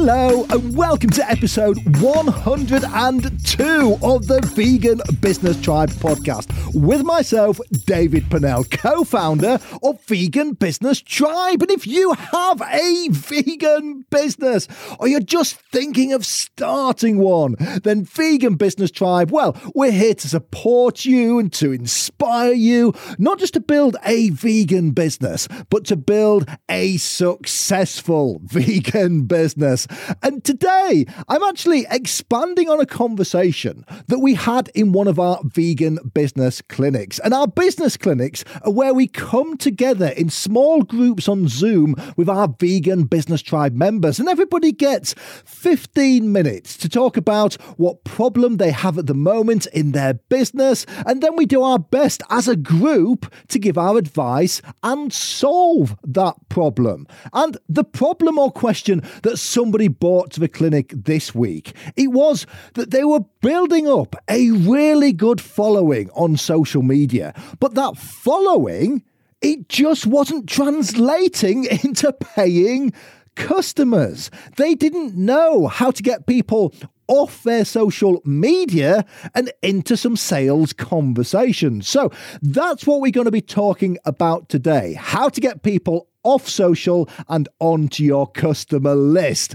Hello, and welcome to episode 102 of the Vegan Business Tribe podcast with myself, David Pannell, co founder of Vegan Business Tribe. And if you have a vegan business or you're just thinking of starting one, then Vegan Business Tribe, well, we're here to support you and to inspire you, not just to build a vegan business, but to build a successful vegan business. And today, I'm actually expanding on a conversation that we had in one of our vegan business clinics. And our business clinics are where we come together in small groups on Zoom with our vegan business tribe members. And everybody gets 15 minutes to talk about what problem they have at the moment in their business. And then we do our best as a group to give our advice and solve that problem. And the problem or question that some somebody to the clinic this week. It was that they were building up a really good following on social media, but that following, it just wasn't translating into paying customers. They didn't know how to get people off their social media and into some sales conversations. So that's what we're going to be talking about today how to get people off social and onto your customer list.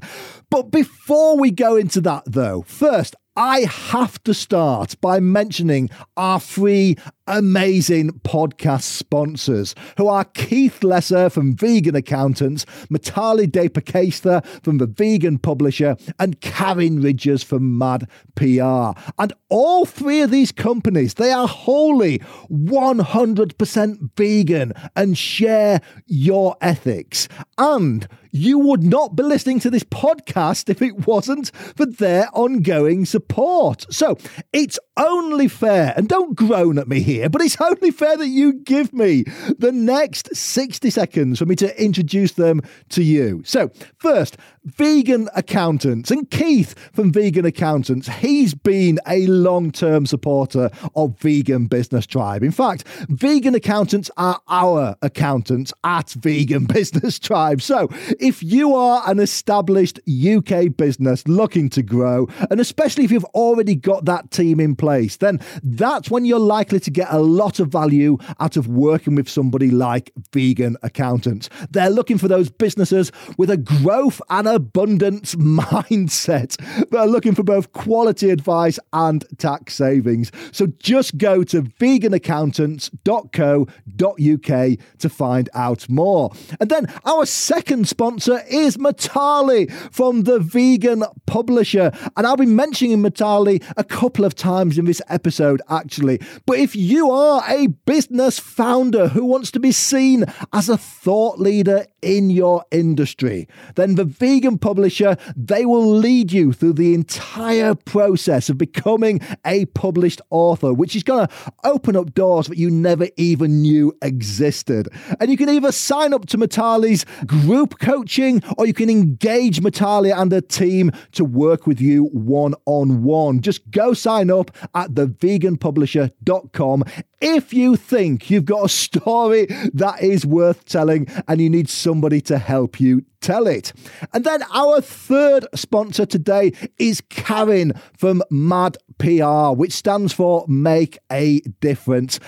But before we go into that, though, first, I have to start by mentioning our free amazing podcast sponsors, who are Keith Lesser from Vegan Accountants, Mitali Depakestha from The Vegan Publisher, and Karen Ridgers from Mad PR. And all three of these companies, they are wholly 100% vegan and share your ethics. And you would not be listening to this podcast if it wasn't for their ongoing support. So it's only fair, and don't groan at me here, but it's only fair that you give me the next 60 seconds for me to introduce them to you. So, first, Vegan Accountants, and Keith from Vegan Accountants, he's been a long term supporter of Vegan Business Tribe. In fact, Vegan Accountants are our accountants at Vegan Business Tribe. So, if you are an established UK business looking to grow, and especially if you've already got that team in place, then that's when you're likely to get a lot of value out of working with somebody like Vegan Accountants. They're looking for those businesses with a growth and abundance mindset. They're looking for both quality advice and tax savings. So just go to veganaccountants.co.uk to find out more. And then our second sponsor is Mitali from the Vegan Publisher. And I'll be mentioning Mitali a couple of times in this episode, actually. But if you are a business founder who wants to be seen as a thought leader in your industry, then the Vegan Publisher, they will lead you through the entire process of becoming a published author, which is going to open up doors that you never even knew existed. And you can either sign up to Mitali's group coaching or you can engage Mitali and her team to work with you one on one. Just go sign up at theveganpublisher.com if you think you've got a story that is worth telling and you need somebody to help you tell it. And then our third sponsor today is Karen from Mad PR, which stands for Make a Difference.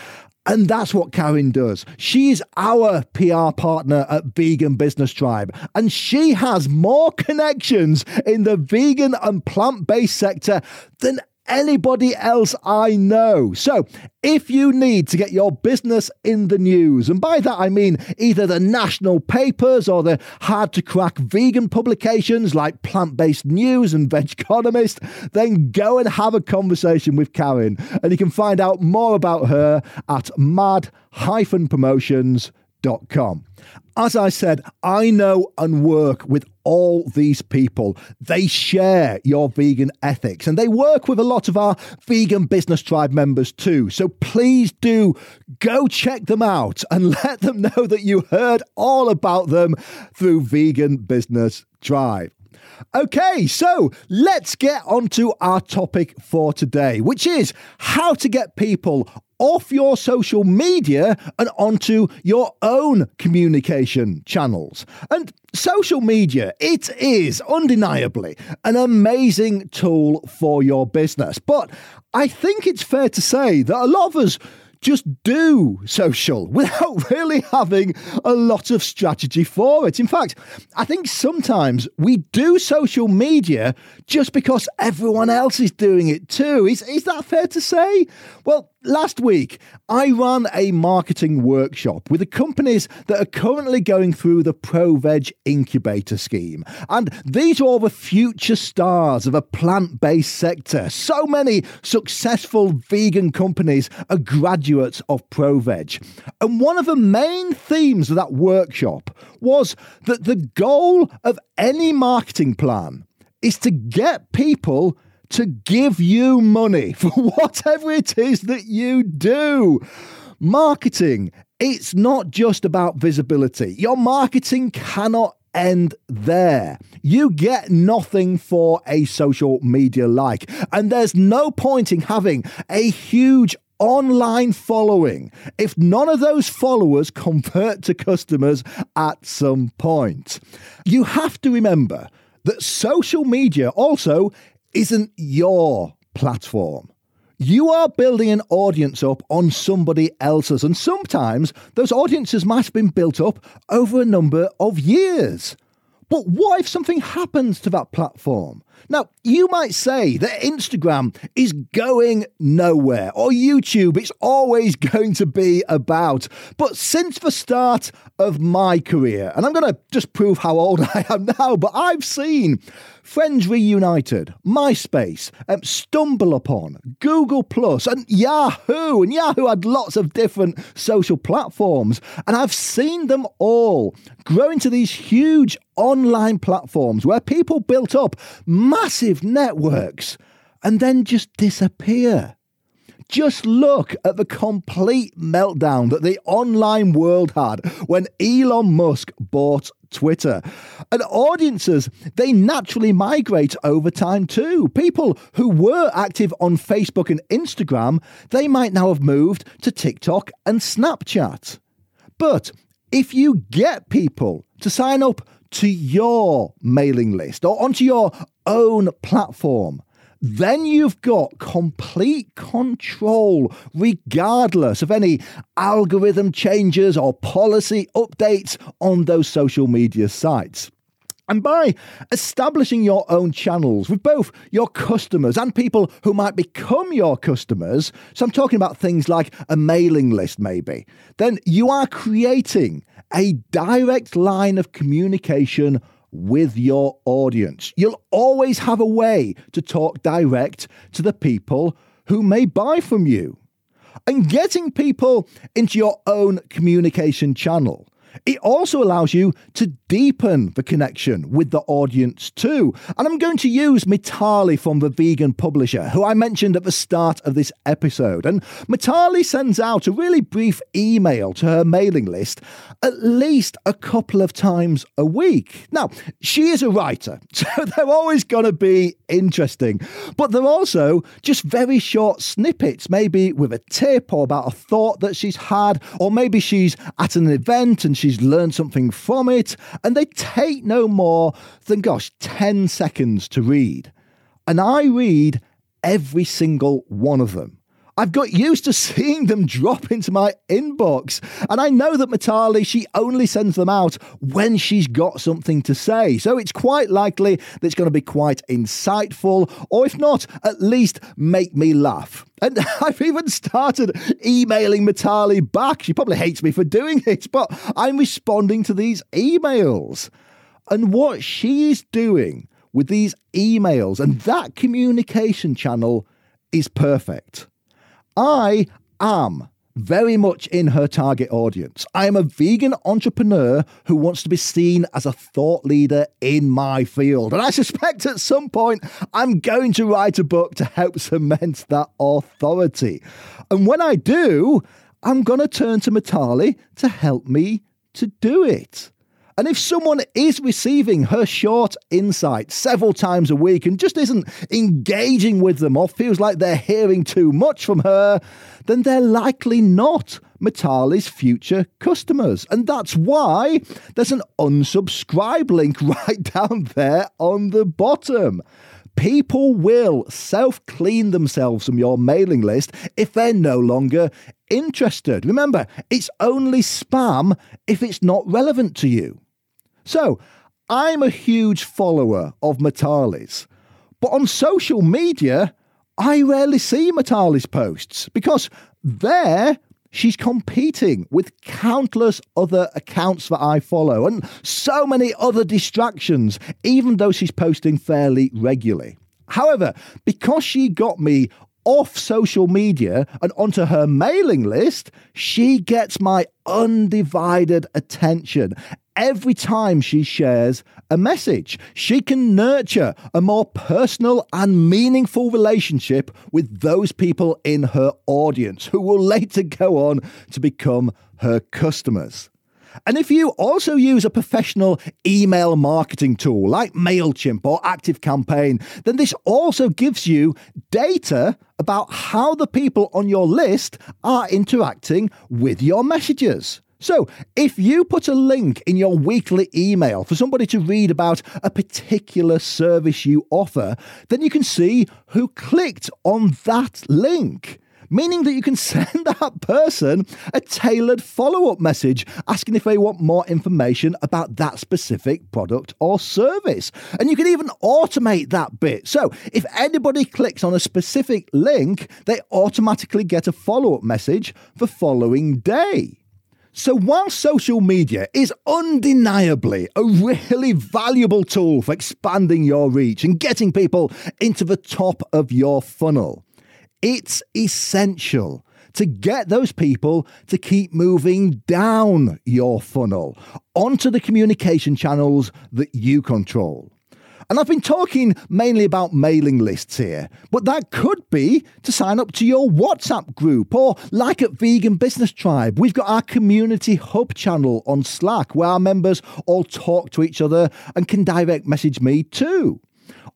And that's what Karen does. She's our PR partner at Vegan Business Tribe, and she has more connections in the vegan and plant based sector than anybody else I know. So, if you need to get your business in the news, and by that I mean either the national papers or the hard to crack vegan publications like Plant Based News and vegconomist, then go and have a conversation with Karen. And you can find out more about her at As I said, I know and work with all these people. They share your vegan ethics and they work with a lot of our vegan business tribe members too. So please do go check them out and let them know that you heard all about them through Vegan Business Tribe. Okay, so let's get on to our topic for today, which is how to get people off your social media and onto your own communication channels. And social media, it is undeniably an amazing tool for your business. But I think it's fair to say that a lot of us just do social without really having a lot of strategy for it. In fact, I think sometimes we do social media just because everyone else is doing it too. Is, is that fair to say? Well, Last week, I ran a marketing workshop with the companies that are currently going through the ProVeg incubator scheme. And these are all the future stars of a plant based sector. So many successful vegan companies are graduates of ProVeg. And one of the main themes of that workshop was that the goal of any marketing plan is to get people to give you money for whatever it is that you do. Marketing, it's not just about visibility. Your marketing cannot end there. You get nothing for a social media like. And there's no point in having a huge online following if none of those followers convert to customers at some point. You have to remember that social media also isn't your platform. You are building an audience up on somebody else's, and sometimes those audiences might have been built up over a number of years. But what if something happens to that platform? Now, you might say that Instagram is going nowhere, or YouTube, it's always going to be about. But since the start of my career, and I'm going to just prove how old I am now, but I've seen Friends Reunited, MySpace, um, Stumble Upon, Google Plus, and Yahoo. And Yahoo had lots of different social platforms. And I've seen them all grow into these huge online platforms where people built up massive networks and then just disappear. Just look at the complete meltdown that the online world had when Elon Musk bought Twitter. And audiences, they naturally migrate over time too. People who were active on Facebook and Instagram, they might now have moved to TikTok and Snapchat. But if you get people to sign up to your mailing list or onto your own platform, then you've got complete control, regardless of any algorithm changes or policy updates on those social media sites. And by establishing your own channels with both your customers and people who might become your customers, so I'm talking about things like a mailing list, maybe, then you are creating a direct line of communication with your audience. You'll always have a way to talk direct to the people who may buy from you. And getting people into your own communication channel it also allows you to deepen the connection with the audience too. And I'm going to use Mitali from the vegan publisher, who I mentioned at the start of this episode. And Mitali sends out a really brief email to her mailing list at least a couple of times a week. Now, she is a writer, so they're always going to be interesting, but they're also just very short snippets, maybe with a tip or about a thought that she's had, or maybe she's at an event and she's learned something from it, and they take no more than, gosh, 10 seconds to read. And I read every single one of them. I've got used to seeing them drop into my inbox. And I know that Mitali, she only sends them out when she's got something to say. So it's quite likely that it's going to be quite insightful, or if not, at least make me laugh. And I've even started emailing Mitali back. She probably hates me for doing it, but I'm responding to these emails. And what she is doing with these emails and that communication channel is perfect. I am very much in her target audience. I am a vegan entrepreneur who wants to be seen as a thought leader in my field. And I suspect at some point I'm going to write a book to help cement that authority. And when I do, I'm going to turn to Mitali to help me to do it. And if someone is receiving her short insights several times a week and just isn't engaging with them or feels like they're hearing too much from her, then they're likely not Mitali's future customers. And that's why there's an unsubscribe link right down there on the bottom. People will self clean themselves from your mailing list if they're no longer interested. Remember, it's only spam if it's not relevant to you. So, I'm a huge follower of Mitali's, but on social media, I rarely see Mitali's posts because there she's competing with countless other accounts that I follow and so many other distractions, even though she's posting fairly regularly. However, because she got me off social media and onto her mailing list, she gets my undivided attention. Every time she shares a message, she can nurture a more personal and meaningful relationship with those people in her audience who will later go on to become her customers. And if you also use a professional email marketing tool like MailChimp or ActiveCampaign, then this also gives you data about how the people on your list are interacting with your messages. So, if you put a link in your weekly email for somebody to read about a particular service you offer, then you can see who clicked on that link meaning that you can send that person a tailored follow up message asking if they want more information about that specific product or service. And you can even automate that bit. So if anybody clicks on a specific link, they automatically get a follow up message the following day. So, while social media is undeniably a really valuable tool for expanding your reach and getting people into the top of your funnel, it's essential to get those people to keep moving down your funnel onto the communication channels that you control. And I've been talking mainly about mailing lists here, but that could be to sign up to your WhatsApp group or like at Vegan Business Tribe, we've got our community hub channel on Slack where our members all talk to each other and can direct message me too.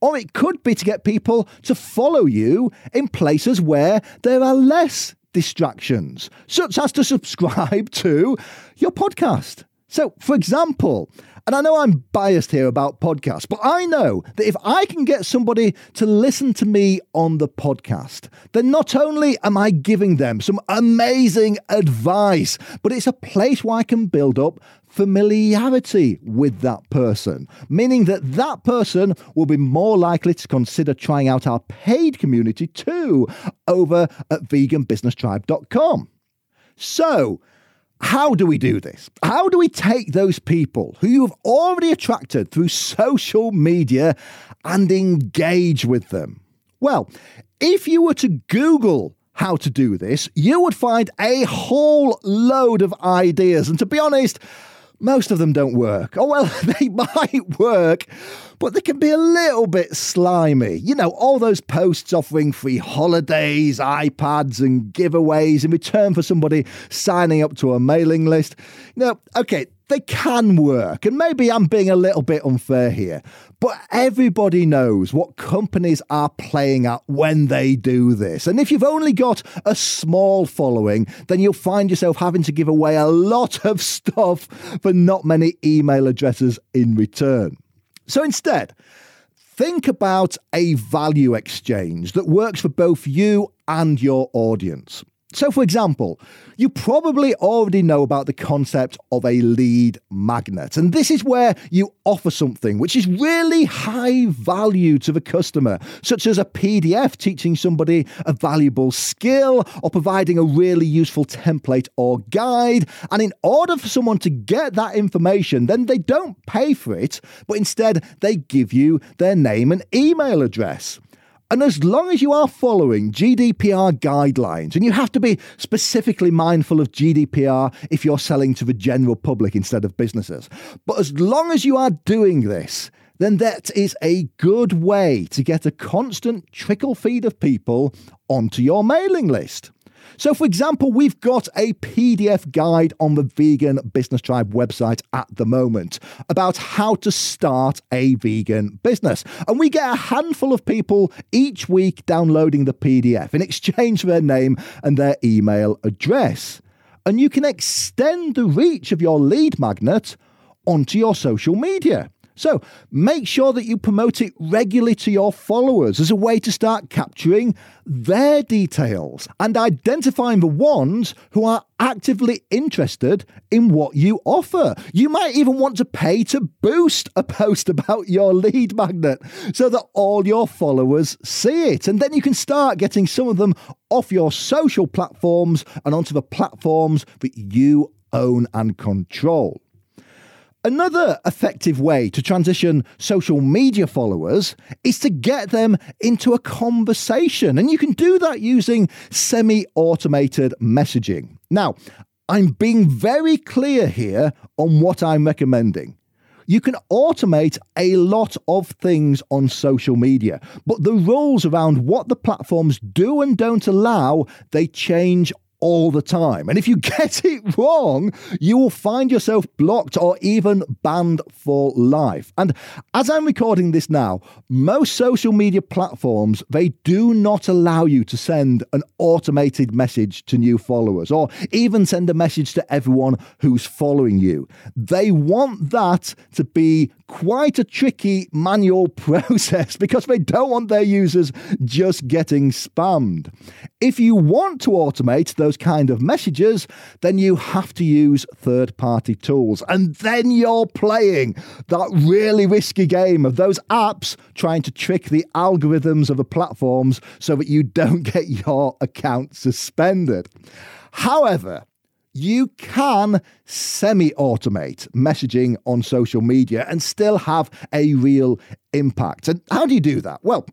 Or it could be to get people to follow you in places where there are less distractions, such as to subscribe to your podcast. So, for example, and I know I'm biased here about podcasts, but I know that if I can get somebody to listen to me on the podcast, then not only am I giving them some amazing advice, but it's a place where I can build up familiarity with that person, meaning that that person will be more likely to consider trying out our paid community too over at veganbusinesstribe.com. So, how do we do this? How do we take those people who you've already attracted through social media and engage with them? Well, if you were to Google how to do this, you would find a whole load of ideas. And to be honest, most of them don't work. Oh, well, they might work, but they can be a little bit slimy. You know, all those posts offering free holidays, iPads, and giveaways in return for somebody signing up to a mailing list. You know, okay, they can work. And maybe I'm being a little bit unfair here, but everybody knows what companies are playing at when they do this. And if you've only got a small following, then you'll find yourself having to give away a lot of stuff for not many email addresses in return. So instead, think about a value exchange that works for both you and your audience. So, for example, you probably already know about the concept of a lead magnet. And this is where you offer something which is really high value to the customer, such as a PDF teaching somebody a valuable skill or providing a really useful template or guide. And in order for someone to get that information, then they don't pay for it, but instead they give you their name and email address. And as long as you are following GDPR guidelines, and you have to be specifically mindful of GDPR if you're selling to the general public instead of businesses, but as long as you are doing this, then that is a good way to get a constant trickle feed of people onto your mailing list. So, for example, we've got a PDF guide on the Vegan Business Tribe website at the moment about how to start a vegan business. And we get a handful of people each week downloading the PDF in exchange for their name and their email address. And you can extend the reach of your lead magnet onto your social media. So make sure that you promote it regularly to your followers as a way to start capturing their details and identifying the ones who are actively interested in what you offer. You might even want to pay to boost a post about your lead magnet so that all your followers see it. And then you can start getting some of them off your social platforms and onto the platforms that you own and control. Another effective way to transition social media followers is to get them into a conversation. And you can do that using semi automated messaging. Now, I'm being very clear here on what I'm recommending. You can automate a lot of things on social media, but the rules around what the platforms do and don't allow, they change all the time. And if you get it wrong, you will find yourself blocked or even banned for life. And as I'm recording this now, most social media platforms, they do not allow you to send an automated message to new followers or even send a message to everyone who's following you. They want that to be quite a tricky manual process because they don't want their users just getting spammed. If you want to automate those kind of messages, then you have to use third party tools. And then you're playing that really risky game of those apps trying to trick the algorithms of the platforms so that you don't get your account suspended. However, you can semi automate messaging on social media and still have a real impact. And how do you do that? Well,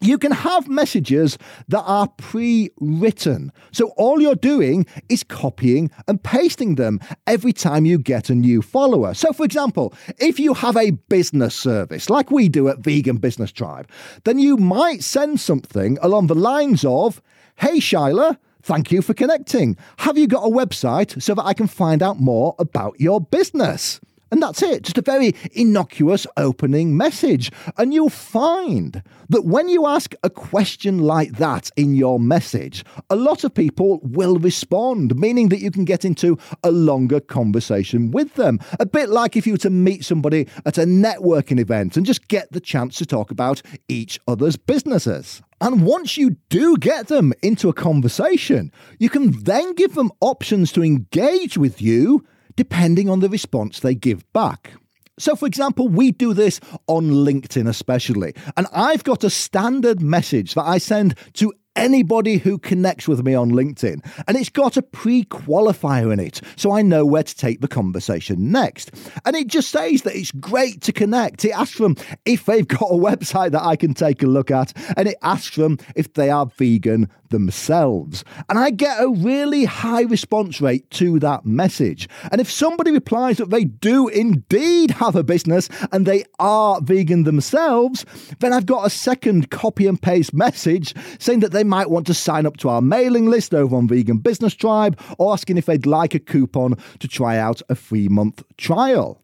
you can have messages that are pre written. So all you're doing is copying and pasting them every time you get a new follower. So, for example, if you have a business service like we do at Vegan Business Tribe, then you might send something along the lines of Hey, Shyla, Thank you for connecting. Have you got a website so that I can find out more about your business? And that's it, just a very innocuous opening message. And you'll find that when you ask a question like that in your message, a lot of people will respond, meaning that you can get into a longer conversation with them. A bit like if you were to meet somebody at a networking event and just get the chance to talk about each other's businesses. And once you do get them into a conversation, you can then give them options to engage with you depending on the response they give back. So, for example, we do this on LinkedIn, especially. And I've got a standard message that I send to anybody who connects with me on LinkedIn. And it's got a pre qualifier in it, so I know where to take the conversation next. And it just says that it's great to connect. It asks them if they've got a website that I can take a look at, and it asks them if they are vegan themselves. And I get a really high response rate to that message. And if somebody replies that they do indeed have a business and they are vegan themselves, then I've got a second copy and paste message saying that they they might want to sign up to our mailing list over on Vegan Business Tribe or asking if they'd like a coupon to try out a free month trial.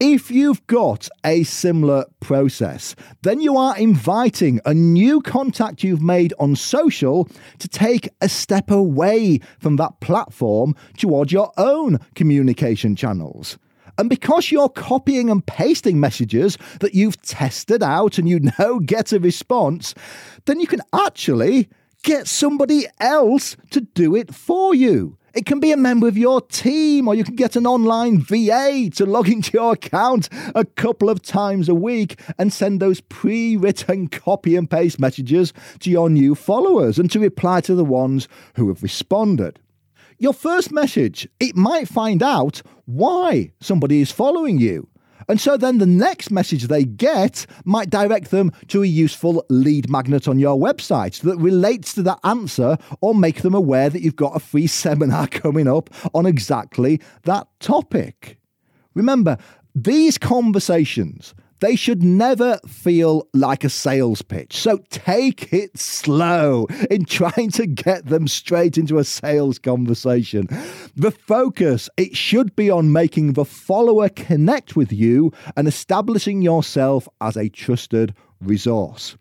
If you've got a similar process, then you are inviting a new contact you've made on social to take a step away from that platform towards your own communication channels. And because you're copying and pasting messages that you've tested out and you know get a response, then you can actually get somebody else to do it for you. It can be a member of your team, or you can get an online VA to log into your account a couple of times a week and send those pre written copy and paste messages to your new followers and to reply to the ones who have responded. Your first message, it might find out why somebody is following you. And so then the next message they get might direct them to a useful lead magnet on your website that relates to that answer or make them aware that you've got a free seminar coming up on exactly that topic. Remember, these conversations, they should never feel like a sales pitch. So take it slow in trying to get them straight into a sales conversation. The focus, it should be on making the follower connect with you and establishing yourself as a trusted resource.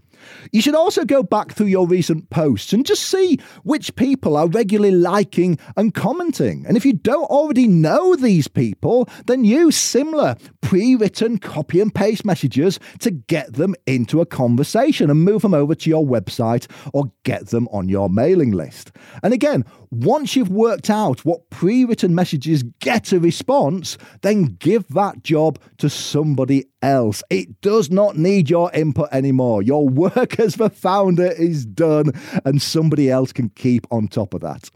You should also go back through your recent posts and just see which people are regularly liking and commenting. And if you don't already know these people, then use similar pre written copy and paste messages to get them into a conversation and move them over to your website or get them on your mailing list. And again, once you've worked out what pre written messages get a response, then give that job to somebody else. It does not need your input anymore. Your work as the founder is done, and somebody else can keep on top of that.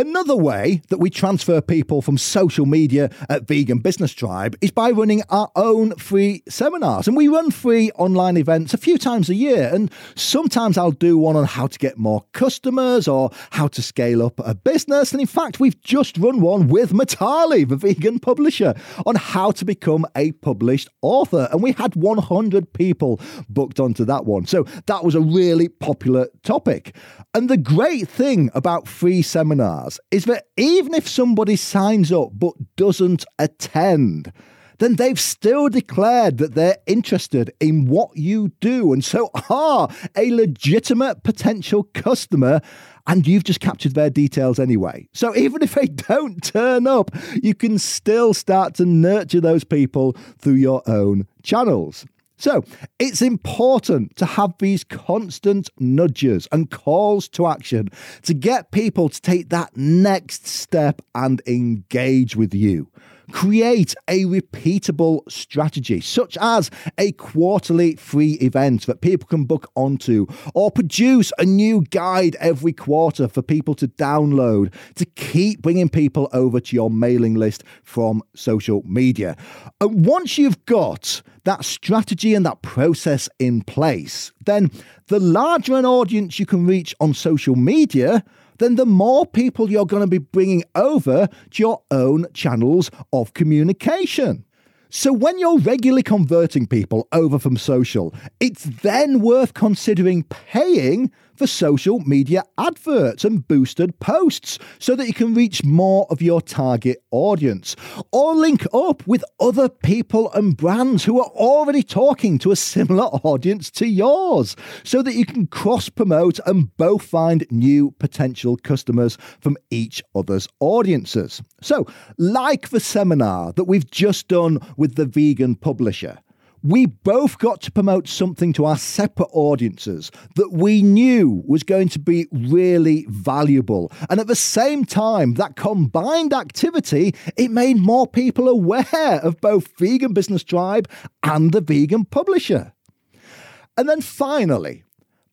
Another way that we transfer people from social media at Vegan Business Tribe is by running our own free seminars. And we run free online events a few times a year. And sometimes I'll do one on how to get more customers or how to scale up a business. And in fact, we've just run one with Mitali, the vegan publisher, on how to become a published author. And we had 100 people booked onto that one. So that was a really popular topic. And the great thing about free seminars is that even if somebody signs up but doesn't attend, then they've still declared that they're interested in what you do and so are a legitimate potential customer. And you've just captured their details anyway. So even if they don't turn up, you can still start to nurture those people through your own channels. So it's important to have these constant nudges and calls to action to get people to take that next step and engage with you. Create a repeatable strategy, such as a quarterly free event that people can book onto, or produce a new guide every quarter for people to download to keep bringing people over to your mailing list from social media. And once you've got that strategy and that process in place, then the larger an audience you can reach on social media, then the more people you're going to be bringing over to your own channels of communication. So, when you're regularly converting people over from social, it's then worth considering paying for social media adverts and boosted posts so that you can reach more of your target audience. Or link up with other people and brands who are already talking to a similar audience to yours so that you can cross promote and both find new potential customers from each other's audiences. So, like the seminar that we've just done with the vegan publisher we both got to promote something to our separate audiences that we knew was going to be really valuable. And at the same time, that combined activity, it made more people aware of both Vegan Business Tribe and the vegan publisher. And then finally,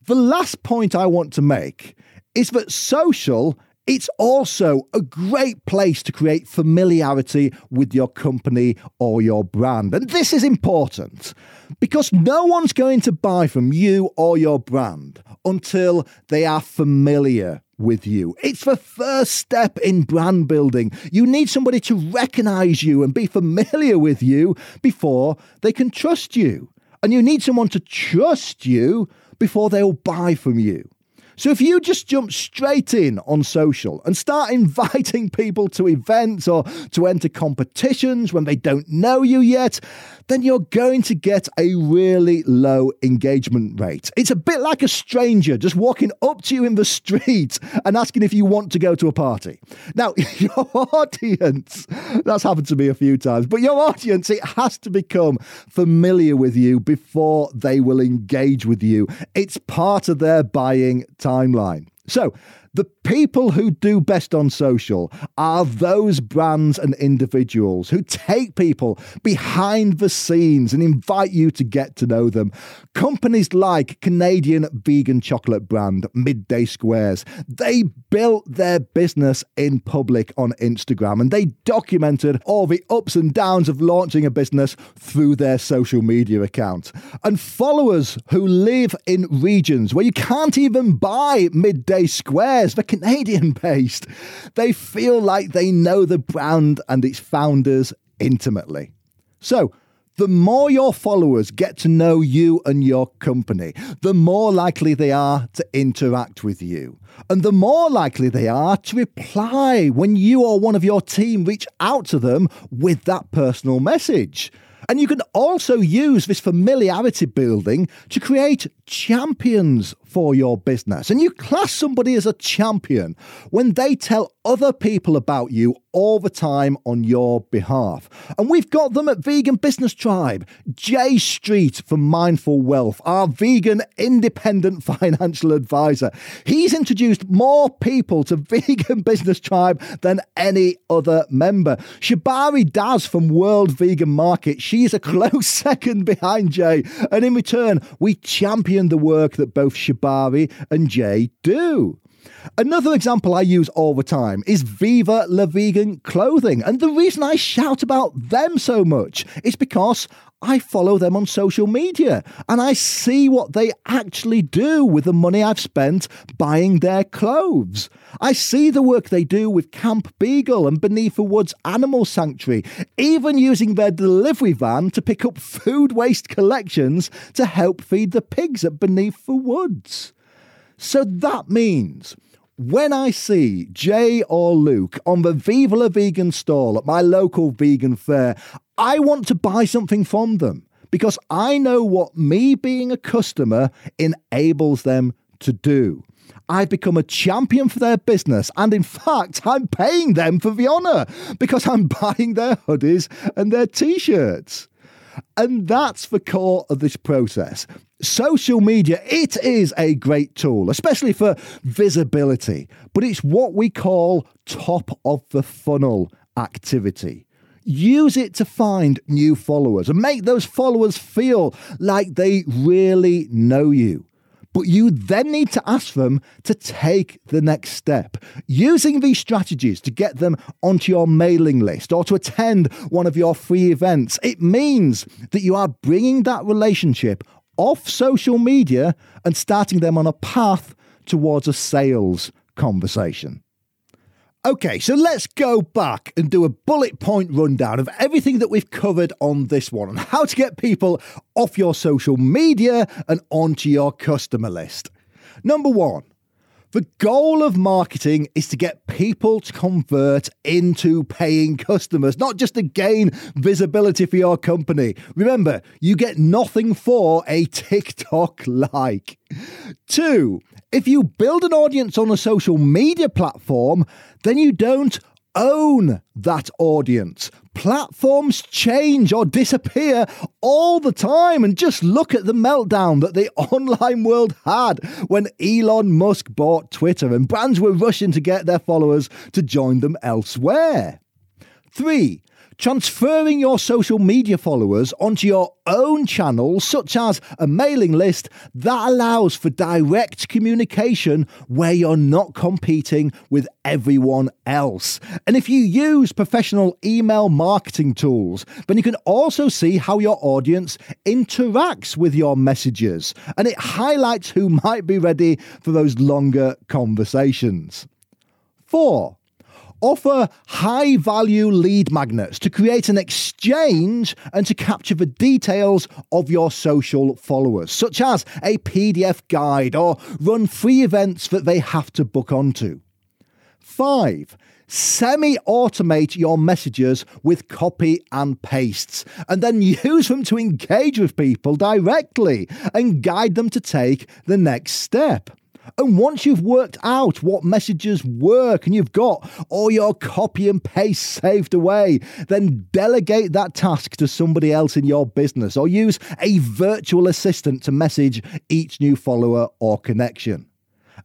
the last point I want to make is that social it's also a great place to create familiarity with your company or your brand. And this is important because no one's going to buy from you or your brand until they are familiar with you. It's the first step in brand building. You need somebody to recognize you and be familiar with you before they can trust you. And you need someone to trust you before they'll buy from you. So if you just jump straight in on social and start inviting people to events or to enter competitions when they don't know you yet, then you're going to get a really low engagement rate. It's a bit like a stranger just walking up to you in the street and asking if you want to go to a party. Now, your audience, that's happened to me a few times, but your audience, it has to become familiar with you before they will engage with you. It's part of their buying timeline. So, the people who do best on social are those brands and individuals who take people behind the scenes and invite you to get to know them. Companies like Canadian vegan chocolate brand Midday Squares, they built their business in public on Instagram and they documented all the ups and downs of launching a business through their social media account. And followers who live in regions where you can't even buy Midday Squares they're Canadian based. They feel like they know the brand and its founders intimately. So, The more your followers get to know you and your company, the more likely they are to interact with you. And the more likely they are to reply when you or one of your team reach out to them with that personal message. And you can also use this familiarity building to create champions for your business. And you class somebody as a champion when they tell other people about you all the time on your behalf. And we've got them at Vegan Business Tribe. Jay Street from Mindful Wealth, our vegan independent financial advisor. He's introduced more people to Vegan Business Tribe than any other member. Shabari Daz from World Vegan Market, she's a close second behind Jay. And in return, we champion the work that both Shibari and Jay do. Another example I use all the time is Viva La Vegan clothing. And the reason I shout about them so much is because I follow them on social media and I see what they actually do with the money I've spent buying their clothes. I see the work they do with Camp Beagle and Beneath the Woods Animal Sanctuary, even using their delivery van to pick up food waste collections to help feed the pigs at Beneath the Woods. So that means when I see Jay or Luke on the Viva La Vegan stall at my local vegan fair, I want to buy something from them because I know what me being a customer enables them to do. I've become a champion for their business, and in fact, I'm paying them for the honour because I'm buying their hoodies and their t shirts. And that's the core of this process. Social media, it is a great tool, especially for visibility, but it's what we call top of the funnel activity. Use it to find new followers and make those followers feel like they really know you. But you then need to ask them to take the next step. Using these strategies to get them onto your mailing list or to attend one of your free events, it means that you are bringing that relationship off social media and starting them on a path towards a sales conversation. Okay, so let's go back and do a bullet point rundown of everything that we've covered on this one and how to get people off your social media and onto your customer list. Number one, the goal of marketing is to get people to convert into paying customers, not just to gain visibility for your company. Remember, you get nothing for a TikTok like. Two, if you build an audience on a social media platform, then you don't own that audience. Platforms change or disappear all the time. And just look at the meltdown that the online world had when Elon Musk bought Twitter and brands were rushing to get their followers to join them elsewhere. Three, transferring your social media followers onto your own channels, such as a mailing list, that allows for direct communication where you're not competing with everyone else. And if you use professional email marketing tools, then you can also see how your audience interacts with your messages, and it highlights who might be ready for those longer conversations. Four, offer high value lead magnets to create an exchange and to capture the details of your social followers, such as a PDF guide or run free events that they have to book onto. Five, semi automate your messages with copy and pastes, and then use them to engage with people directly and guide them to take the next step. And once you've worked out what messages work and you've got all your copy and paste saved away, then delegate that task to somebody else in your business or use a virtual assistant to message each new follower or connection.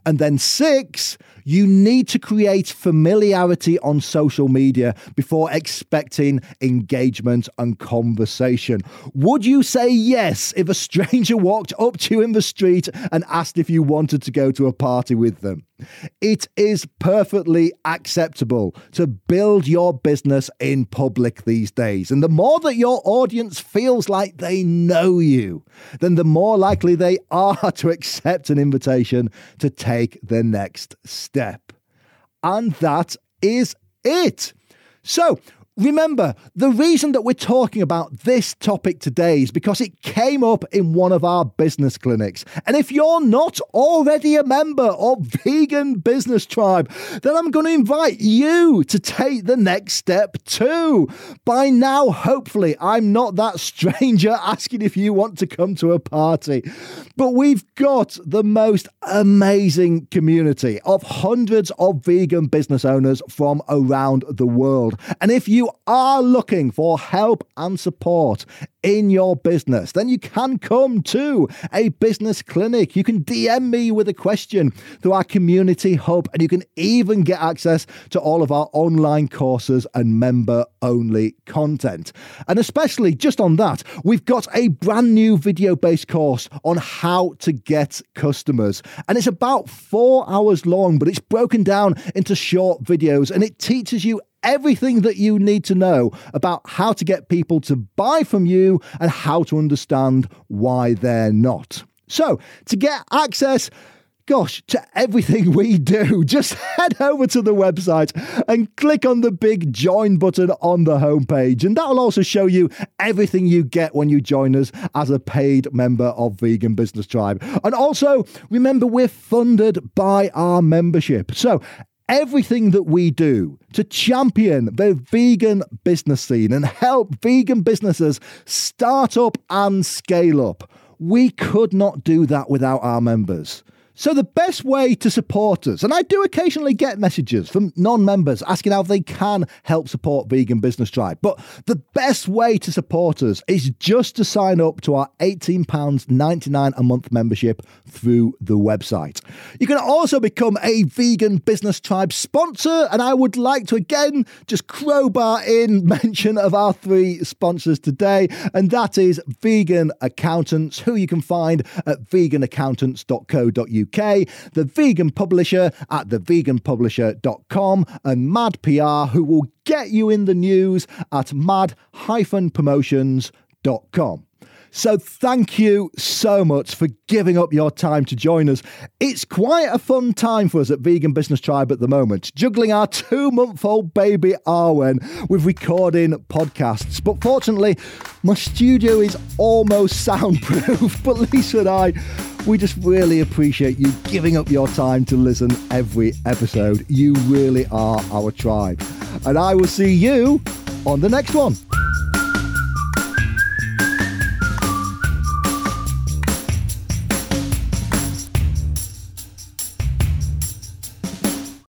And then six, you need to create familiarity on social media before expecting engagement and conversation. Would you say yes if a stranger walked up to you in the street and asked if you wanted to go to a party with them? It is perfectly acceptable to build your business in public these days. And the more that your audience feels like they know you, then the more likely they are to accept an invitation to take the next step. And that is it. So, Remember, the reason that we're talking about this topic today is because it came up in one of our business clinics. And if you're not already a member of Vegan Business Tribe, then I'm going to invite you to take the next step too. By now, hopefully, I'm not that stranger asking if you want to come to a party. But we've got the most amazing community of hundreds of vegan business owners from around the world. And if you are looking for help and support in your business, then you can come to a business clinic. You can DM me with a question through our community hub, and you can even get access to all of our online courses and member only content. And especially just on that, we've got a brand new video based course on how to get customers. And it's about four hours long, but it's broken down into short videos and it teaches you everything that you need to know about how to get people to buy from you and how to understand why they're not. So, to get access, gosh, to everything we do, just head over to the website and click on the big join button on the homepage. And that'll also show you everything you get when you join us as a paid member of Vegan Business Tribe. And also, remember, we're funded by our membership. So everything that we do to champion the vegan business scene and help vegan businesses start up and scale up. We could not do that without our members. So, the best way to support us, and I do occasionally get messages from non members asking how they can help support Vegan Business Tribe, but the best way to support us is just to sign up to our £18.99 a month membership through the website. You can also become a Vegan Business Tribe sponsor, and I would like to again just crowbar in mention of our three sponsors today, and that is Vegan Accountants, who you can find at veganaccountants.co.uk UK, the vegan publisher at theveganpublisher.com, and Mad PR, who will get you in the news at mad-promotions.com. So thank you so much for giving up your time to join us. It's quite a fun time for us at Vegan Business Tribe at the moment, juggling our two month old baby Arwen with recording podcasts. But fortunately, my studio is almost soundproof. But Lisa and I, we just really appreciate you giving up your time to listen every episode. You really are our tribe. And I will see you on the next one.